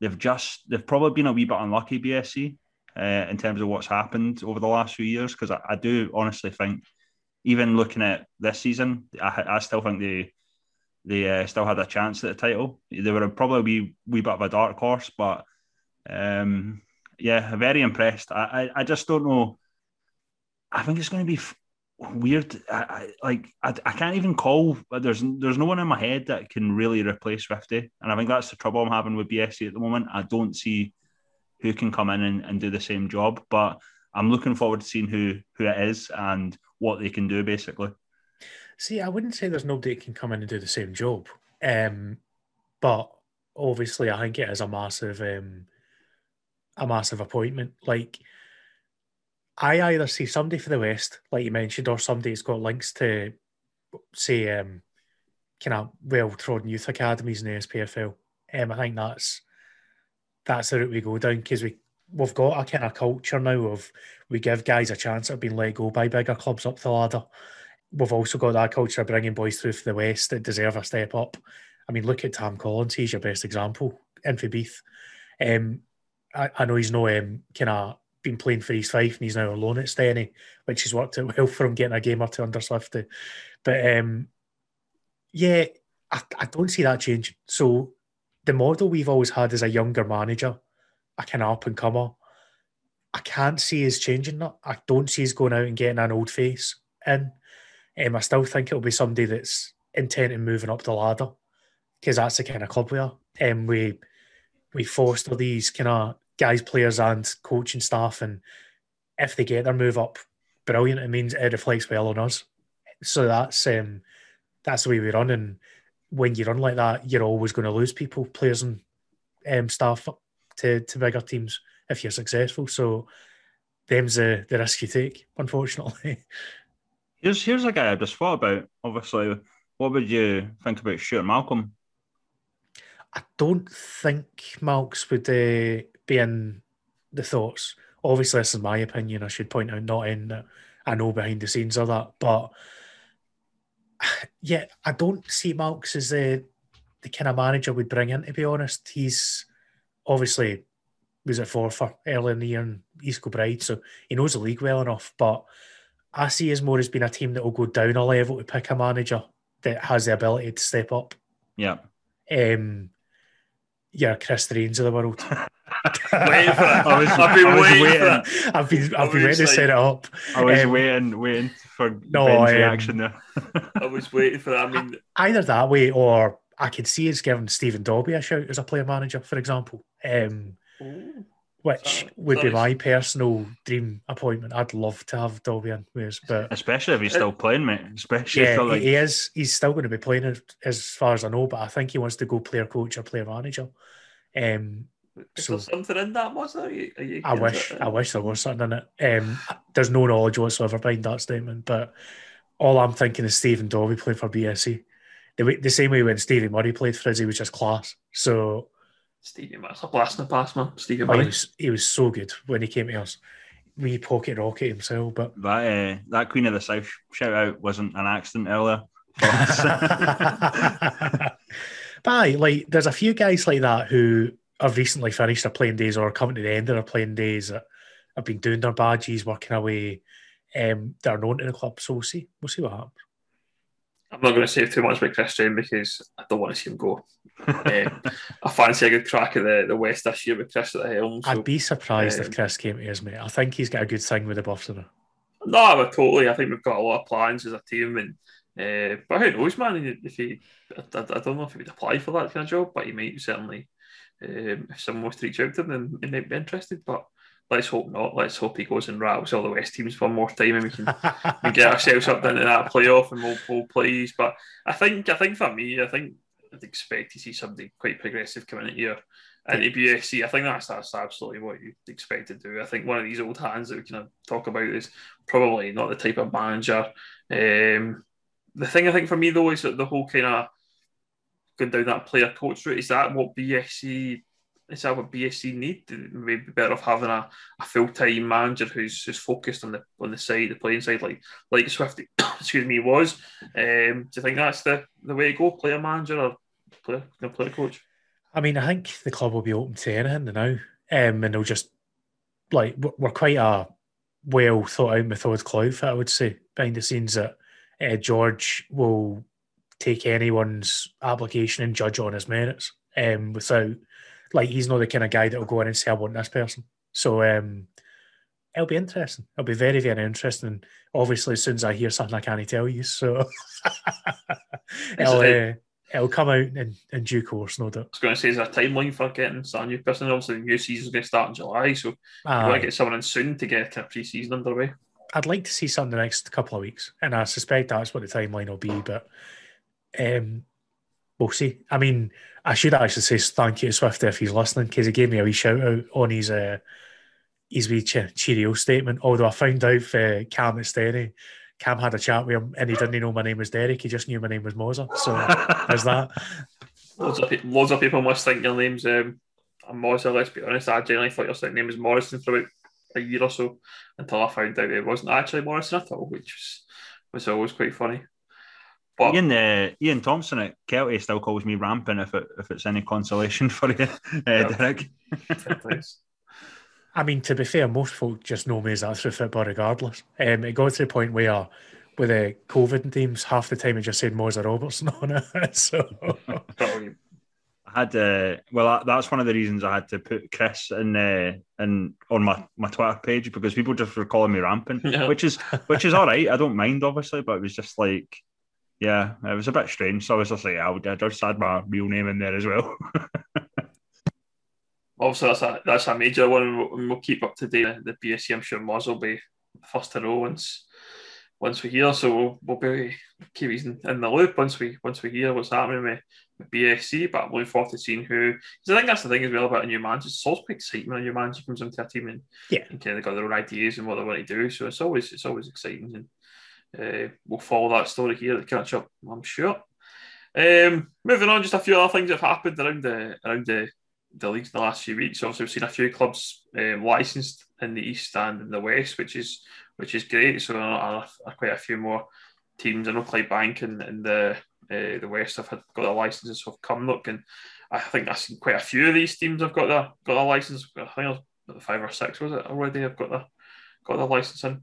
they've just they've probably been a wee bit unlucky BSC uh, in terms of what's happened over the last few years. Because I, I, do honestly think, even looking at this season, I, I still think they they uh, still had a chance at the title. They were probably a wee, wee bit of a dark horse, but um, yeah, very impressed. I, I, I just don't know I think it's going to be f- weird. I, I like I, I can't even call. There's there's no one in my head that can really replace Swifty, and I think that's the trouble I'm having with BSC at the moment. I don't see who can come in and, and do the same job, but I'm looking forward to seeing who who it is and what they can do. Basically, see, I wouldn't say there's nobody that can come in and do the same job, um, but obviously, I think it is a massive um, a massive appointment. Like I either see somebody for the West, like you mentioned, or somebody who's got links to, say, um, kind of well trodden youth academies in the SPFL. Um, I think that's that's the route we go down because we we've got a kind of culture now of we give guys a chance that have been let go by bigger clubs up the ladder. We've also got that culture of bringing boys through for the West that deserve a step up. I mean, look at Tam Collins; he's your best example in Beath. Um, I, I know he's no um, kind of been playing for East Fife and he's now alone at Stenny, which has worked out well for him getting a game or two under Swifty. But um, yeah, I, I don't see that changing. So the model we've always had is a younger manager, a kind of up and comer, I can't see is changing that. I don't see us going out and getting an old face in. Um, I still think it'll be somebody that's intent in moving up the ladder because that's the kind of club we are. And um, we we foster these kind of guys, players, and coaching staff. And if they get their move up, brilliant. It means it reflects well on us. So that's um, that's the way we run. And when you run like that, you're always going to lose people, players and um, staff to, to bigger teams if you're successful. So them's the, the risk you take, unfortunately. Here's here's a guy I just thought about. Obviously, what would you think about Stuart Malcolm? I don't think Malks would uh, be in the thoughts. Obviously, this is my opinion. I should point out, not in that I know behind the scenes of that, but yeah, I don't see Malks as the the kind of manager we'd bring in. To be honest, he's obviously was at Forfar early in the year in East Kilbride, so he knows the league well enough. But I see as more as being a team that will go down a level to pick a manager that has the ability to step up. Yeah. Um, yeah, Chris Drains of the world. waiting for that. I was, I've been waiting, waiting. I've been, I've been waiting to set it up. I was um, waiting, waiting for no Ben's um, reaction there. I was waiting for that. I mean, either that way, or I could see us giving Stephen Dobbie a shout as a player manager, for example. Um, which sorry, would sorry. be my personal dream appointment. I'd love to have Dobbie in, but especially if he's still playing, mate. Especially yeah, like... he is. He's still going to be playing as, as far as I know. But I think he wants to go player coach or player manager. Um, is so, there something in that, was there? Are you, are you I wish, I wish there was something in it. Um, there's no knowledge whatsoever behind that statement, but all I'm thinking is Stephen Dobbie played for BSC. The, way, the same way when Stevie Murray played for us, he was just class. So Stevie Murray's a blast in the past, man. Stevie Murray. Oh, he, was, he was so good when he came to us. We pocket rocket himself, but that uh, that Queen of the South shout out wasn't an accident earlier. but But like, there's a few guys like that who have recently finished their playing days or coming to the end of their playing days that have been doing their badges, working away. Um, that are known to the club. So we'll see. We'll see what happens. I'm not going to say too much about Christian because I don't want to see him go. um, I fancy a good crack at the, the West this year with Chris at the helm. So, I'd be surprised um, if Chris came to us, mate. I think he's got a good thing with the Buffs. No, but totally. I think we've got a lot of plans as a team, and uh, but who knows, man? If he, I, I, don't know if he would apply for that kind of job, but he might certainly. Um, if someone wants to reach out to him, then he might be interested. But let's hope not. Let's hope he goes and rattles all the West teams one more time, and we can, we get ourselves up into that playoff, and we'll, we'll please. But I think, I think for me, I think I'd expect to see somebody quite progressive coming in here into BSC. I think that's that's absolutely what you expect to do. I think one of these old hands that we can talk about is probably not the type of manager. Um, the thing I think for me though is that the whole kind of going down that player coach route is that what BSC is that what BSC need? Maybe better off having a, a full time manager who's who's focused on the on the side, the playing side, like like Swifty, excuse me, was. Um, do you think that's the, the way to go? Player manager or player, player coach? I mean, I think the club will be open to anything now, um, and they'll just like we're quite a well thought out methodical outfit. I would say behind the scenes that uh, George will take anyone's application and judge on his merits um, without like he's not the kind of guy that will go in and say I want this person. So um, it'll be interesting. It'll be very very interesting. Obviously, as soon as I hear something, I can't tell you. So it'll, uh, it'll come out in, in due course, no doubt. I was going to say, is there a timeline for getting a new person? Obviously, the new season's going to start in July, so you want to get someone in soon to get a of pre-season underway. I'd like to see some the next couple of weeks, and I suspect that's what the timeline will be. But um, we'll see. I mean, I should actually say thank you to Swift if he's listening because he gave me a wee shout out on his uh, his wee cheerio statement. Although I found out for Cam at Cam had a chat with him and he didn't know my name was Derek. He just knew my name was Mozza. So there's that. Loads of, people, loads of people must think your name's um, Mozza. Let's be honest. I generally thought your name was Morrison for about a year or so until I found out it wasn't actually Morrison at all, which was, was always quite funny. But, Ian uh, Ian Thompson at Kelty still calls me ramping if it, if it's any consolation for you, uh, Derek. I mean, to be fair, most folk just know me as that through football regardless. Um, it got to the point where with the COVID teams, half the time it just said Mozza Robertson on it. so I had uh, well, that's one of the reasons I had to put Chris in uh, in on my, my Twitter page because people just were calling me ramping, yeah. which is which is all right. I don't mind obviously, but it was just like yeah, it was a bit strange. So I was just like, I would just add my real name in there as well. Obviously, that's a that's a major one. We'll, we'll keep up to date. The BSC, I'm sure Moz will be first to know once once we hear. So we'll, we'll be keep in, in the loop once we once we hear what's happening with, with BSC. But I'm looking forward to seeing who. Because I think that's the thing as well about a new manager. It's always quite exciting when a new manager comes into a team and yeah, and kind of got their own ideas and what they want to do. So it's always it's always exciting and uh, we'll follow that story here to catch up, I'm sure. Um, moving on, just a few other things that have happened around the around the, the leagues in the last few weeks. Obviously, we've seen a few clubs um, licensed in the east and in the west, which is which is great. So quite a few more teams. I know Clydebank and in the uh, the west have had got their licenses of Cumnock, and I think I've seen quite a few of these teams have got their got their license. I think five or six was it already? Have got their got their license in.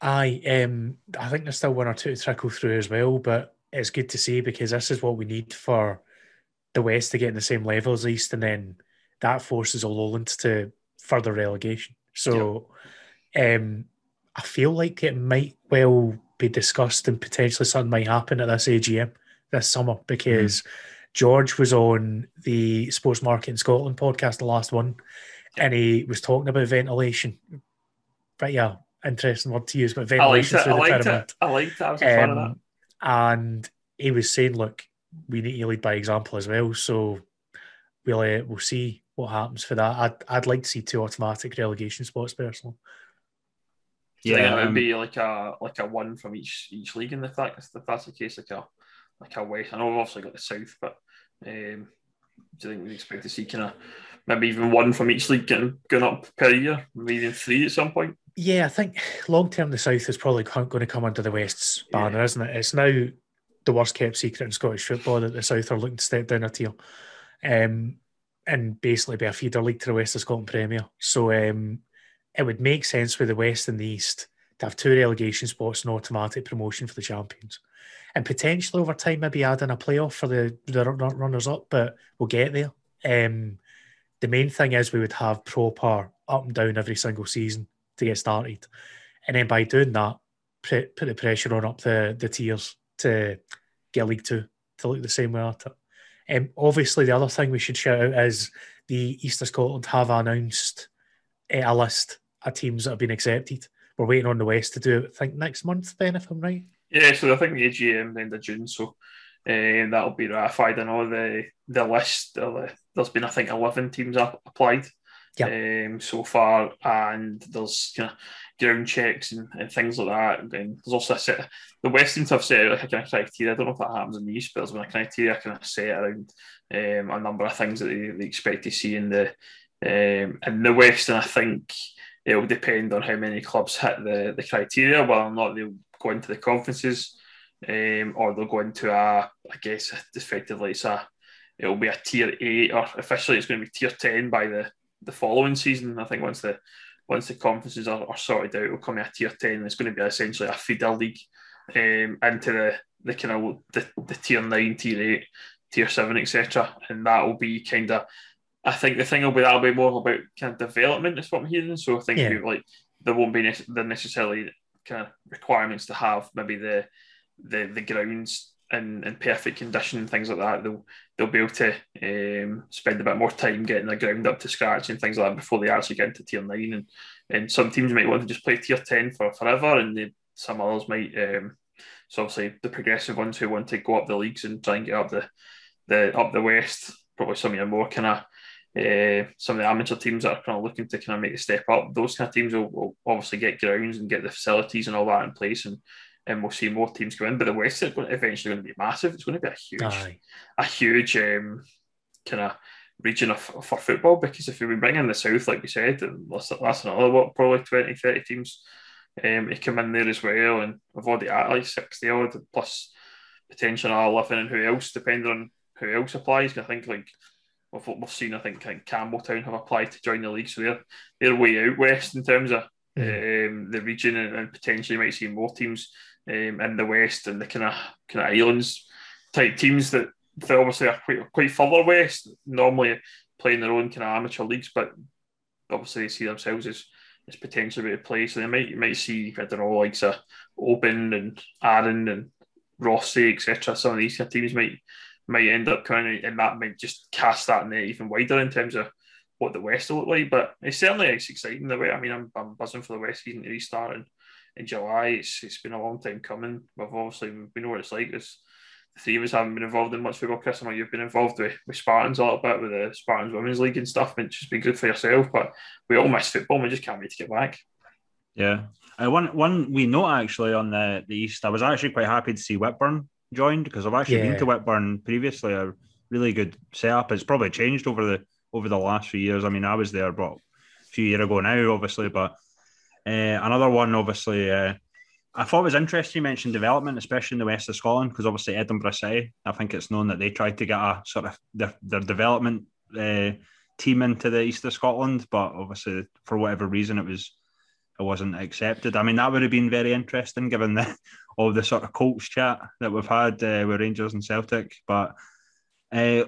I um I think there's still one or two to trickle through as well, but it's good to see because this is what we need for the West to get in the same level as East, and then that forces all Lowlands to further relegation. So um I feel like it might well be discussed and potentially something might happen at this AGM this summer because mm-hmm. George was on the Sports Market in Scotland podcast, the last one, and he was talking about ventilation. But yeah, interesting word to use, but ventilation through the I pyramid. It. I liked it. I was a um, of that. And he was saying, look, we need to lead by example as well. So we'll uh, we'll see what happens for that. I'd I'd like to see two automatic relegation spots personally. Yeah, it would um, be like a like a one from each each league, and if that if that's the case, like a like a west. I know we've obviously got the south, but um, do you think we expect to see kind of maybe even one from each league getting going up per year, maybe even three at some point? Yeah, I think long term the South is probably going to come under the West's banner, yeah. isn't it? It's now the worst kept secret in Scottish football that the South are looking to step down a tier, um, and basically be a feeder league to the West of Scotland Premier. So um, it would make sense with the West and the East to have two relegation spots and automatic promotion for the champions. And potentially over time, maybe add in a playoff for the, the runners up, but we'll get there. Um, the main thing is we would have proper up and down every single season to get started. And then by doing that, put, the pressure on up the, the tiers to get League Two to look the same way at it. Um, obviously, the other thing we should shout out is the East of Scotland have announced a list of teams that have been accepted. We're waiting on the West to do it, I think, next month, Ben, if I'm right. Yeah, so I think the AGM the end of June, so uh, that'll be ratified. I know the the list. There's been I think eleven teams up applied yep. um, so far, and there's kind of ground checks and, and, things like that. And then there's also a set. The Western have set out like a kind of criteria. I don't know if that happens in the East, but there's been a criteria kind of set around um, a number of things that they, they expect to see in the um, in the Western. I think it will depend on how many clubs hit the the criteria, whether or not they'll go into the conferences. Um, or they'll go into a, I guess, effectively it's a, it'll be a tier eight, or officially it's going to be tier ten by the the following season. I think once the once the conferences are, are sorted out, it'll come a tier ten. It's going to be essentially a feeder league um, into the the kind of the, the tier nine, tier eight, tier seven, etc. And that will be kind of. I think the thing will be that'll be more about kind of development. Is what I'm hearing. So I think yeah. like there won't be ne- the necessarily kind of requirements to have maybe the the the grounds in, in perfect condition and things like that, they'll they'll be able to um, spend a bit more time getting the ground up to scratch and things like that before they actually get into tier nine. And and some teams might want to just play tier ten for forever, and they, some others might. Um, so obviously the progressive ones who want to go up the leagues and try and get up the the up the west, probably some of your more kind of. Uh, some of the amateur teams that are kind of looking to kind of make a step up, those kind of teams will, will obviously get grounds and get the facilities and all that in place, and and we'll see more teams go in. But the West is eventually going to be massive. It's going to be a huge, Aye. a huge um, kind of region of, for football because if we bring in the South, like we said, that's, that's another what probably 20, 30 teams um, to come in there as well. And we've already at like 60 odd plus potential 11 and who else, depending on who else applies. I think like we've, we've seen, I think like Campbeltown have applied to join the league, so they're they're way out west in terms of mm. um, the region, and, and potentially might see more teams um, in the west and the kind of kind of islands type teams that they obviously are quite quite further west. Normally playing their own kind of amateur leagues, but obviously they see themselves as as potentially to play. So they might you might see I don't know like a Oban and Arran and Rossi etc. Some of these kind of teams might might end up coming and that might just cast that net even wider in terms of what the West will look like. But it's certainly it's exciting the way. I mean, I'm, I'm buzzing for the West season to restart and in July. It's it's been a long time coming. We've obviously we know what it's like. It's, the three of us haven't been involved in much football. Chris, I know you've been involved with, with Spartans a little bit with the Spartans Women's League and stuff, and it's just been good for yourself. But we all miss football. We just can't wait to get back. Yeah, uh, one one we note actually on the the east. I was actually quite happy to see Whitburn joined because I've actually yeah. been to Whitburn previously. A really good setup. It's probably changed over the over the last few years. I mean, I was there, but a few years ago now, obviously, but uh, another one, obviously, uh, I thought it was interesting you mentioned development, especially in the west of Scotland, because obviously Edinburgh City, I think it's known that they tried to get a sort of their, their development uh, team into the east of Scotland, but obviously for whatever reason it was it wasn't accepted. I mean that would have been very interesting given the all the sort of Colts chat that we've had uh, with Rangers and Celtic, but. Uh,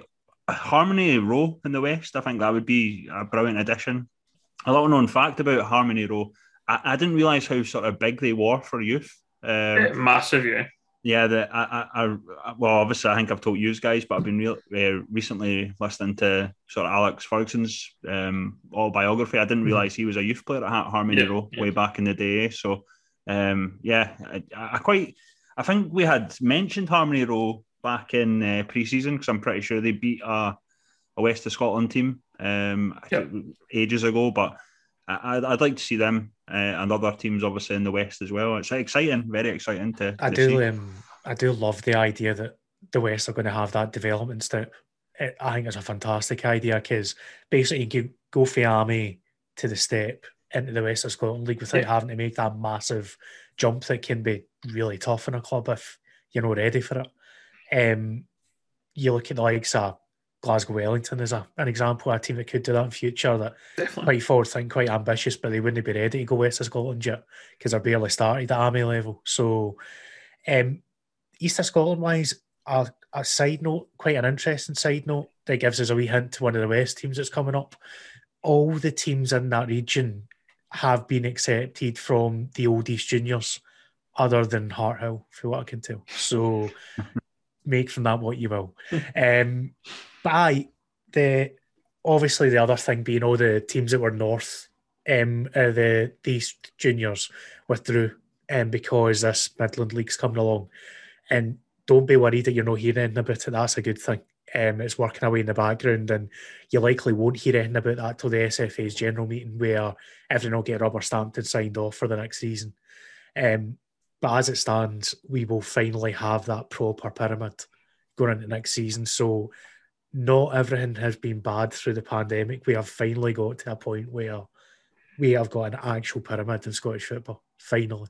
Harmony Row in the West, I think that would be a brilliant addition. A little known fact about Harmony Row I, I didn't realize how sort of big they were for youth. Um, massive, yeah. Yeah, the, I, I, I, well, obviously, I think I've told you guys, but I've been real, uh, recently listening to sort of Alex Ferguson's um, autobiography. I didn't mm-hmm. realize he was a youth player at Harmony yeah, Row yeah. way back in the day. So, um, yeah, I, I, quite, I think we had mentioned Harmony Row back in uh, pre-season because I'm pretty sure they beat a, a West of Scotland team um, yep. ages ago, but I'd, I'd like to see them uh, and other teams, obviously in the West as well. It's exciting, very exciting to. I to do, um, I do love the idea that the West are going to have that development step. It, I think it's a fantastic idea because basically you can go for army to the step into the West of Scotland League without yeah. having to make that massive jump that can be really tough in a club if you're not ready for it. Um, you look at the likes of Glasgow Wellington is a, an example, a team that could do that in future that Definitely. quite forward think, quite ambitious, but they wouldn't be ready to go west of Scotland yet because they're barely started at army level. So, um, east of Scotland wise, a, a side note, quite an interesting side note that gives us a wee hint to one of the West teams that's coming up. All the teams in that region have been accepted from the old East Juniors, other than Harthill, for what I can tell. So make from that what you will. um, but I, the obviously the other thing being all the teams that were north, um, uh, the these juniors withdrew, um, because this Midland League's coming along, and don't be worried that you're not hearing anything about it. That's a good thing. Um, it's working away in the background, and you likely won't hear anything about that till the SFA's general meeting, where everyone will get rubber stamped and signed off for the next season. Um, but as it stands, we will finally have that proper pyramid going into next season. So not everything has been bad through the pandemic. We have finally got to a point where we have got an actual pyramid in Scottish football. Finally.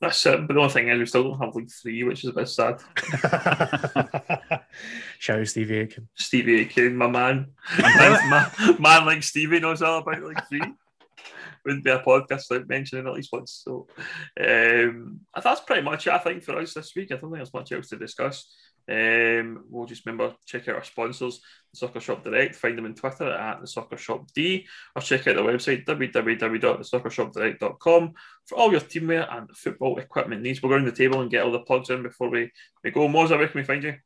That's it. But the only thing is, we still don't have League Three, which is a bit sad. Shout out Stevie Aitken. Stevie Aitken, my man. man, man like Stevie knows all about League Three. Wouldn't be a podcast without mentioning at least once. So um, that's pretty much it, I think, for us this week. I don't think there's much else to discuss. Um, we'll just remember check out our sponsors, the Soccer Shop Direct. Find them on Twitter at the Soccer Shop D, or check out their website www.thesoccershopdirect.com for all your teamwear and football equipment needs. We'll go around the table and get all the plugs in before we, we go. Mozza, where can we find you?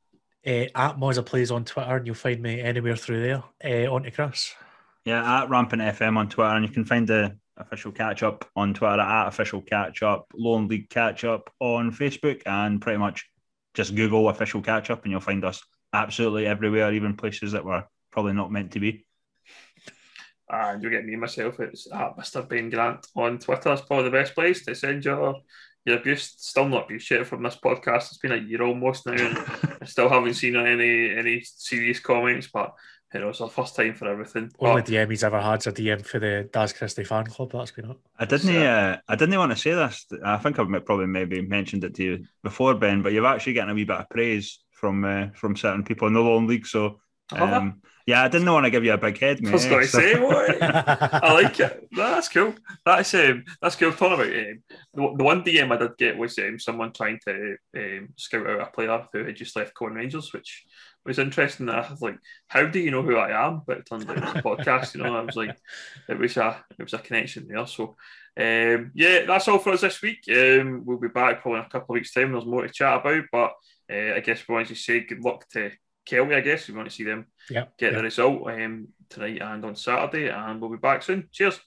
Uh, at Mozza Plays on Twitter, and you'll find me anywhere through there. Uh, on to Chris. Yeah, at Rampant FM on Twitter, and you can find the official catch up on Twitter at official catch up, Lowland League catch up on Facebook, and pretty much just Google official catch up and you'll find us absolutely everywhere, even places that we're probably not meant to be. And you'll get me myself. It's at Mr. Ben Grant on Twitter. It's probably the best place to send your your abuse. Still not abuse shit from this podcast. It's been a year almost now, and I still haven't seen any any serious comments. But you know, it's our first time for everything. Only but, DM he's ever had's a DM for the Daz Christie fan club. That's been up. I didn't. So, uh, I didn't want to say this. I think I've probably maybe mentioned it to you before, Ben. But you've actually getting a wee bit of praise from uh, from certain people in the Lowland League. So. Um, yeah, I didn't want to give you a big head, mate. I was going to so. say, what? I like it. that's cool. That's um, that's cool. Talking about um, the, the one DM I did get was um, someone trying to um, scout out a player who had just left Coen Rangers, which was interesting. That I was like, how do you know who I am? But it turns out it's a podcast, you know. I was like, it was a it was a connection there. So um, yeah, that's all for us this week. Um, we'll be back probably in a couple of weeks' time. There's more to chat about, but uh, I guess we want to say good luck to Kelty. I guess we want to see them yep, get yep. the result um, tonight and on Saturday, and we'll be back soon. Cheers.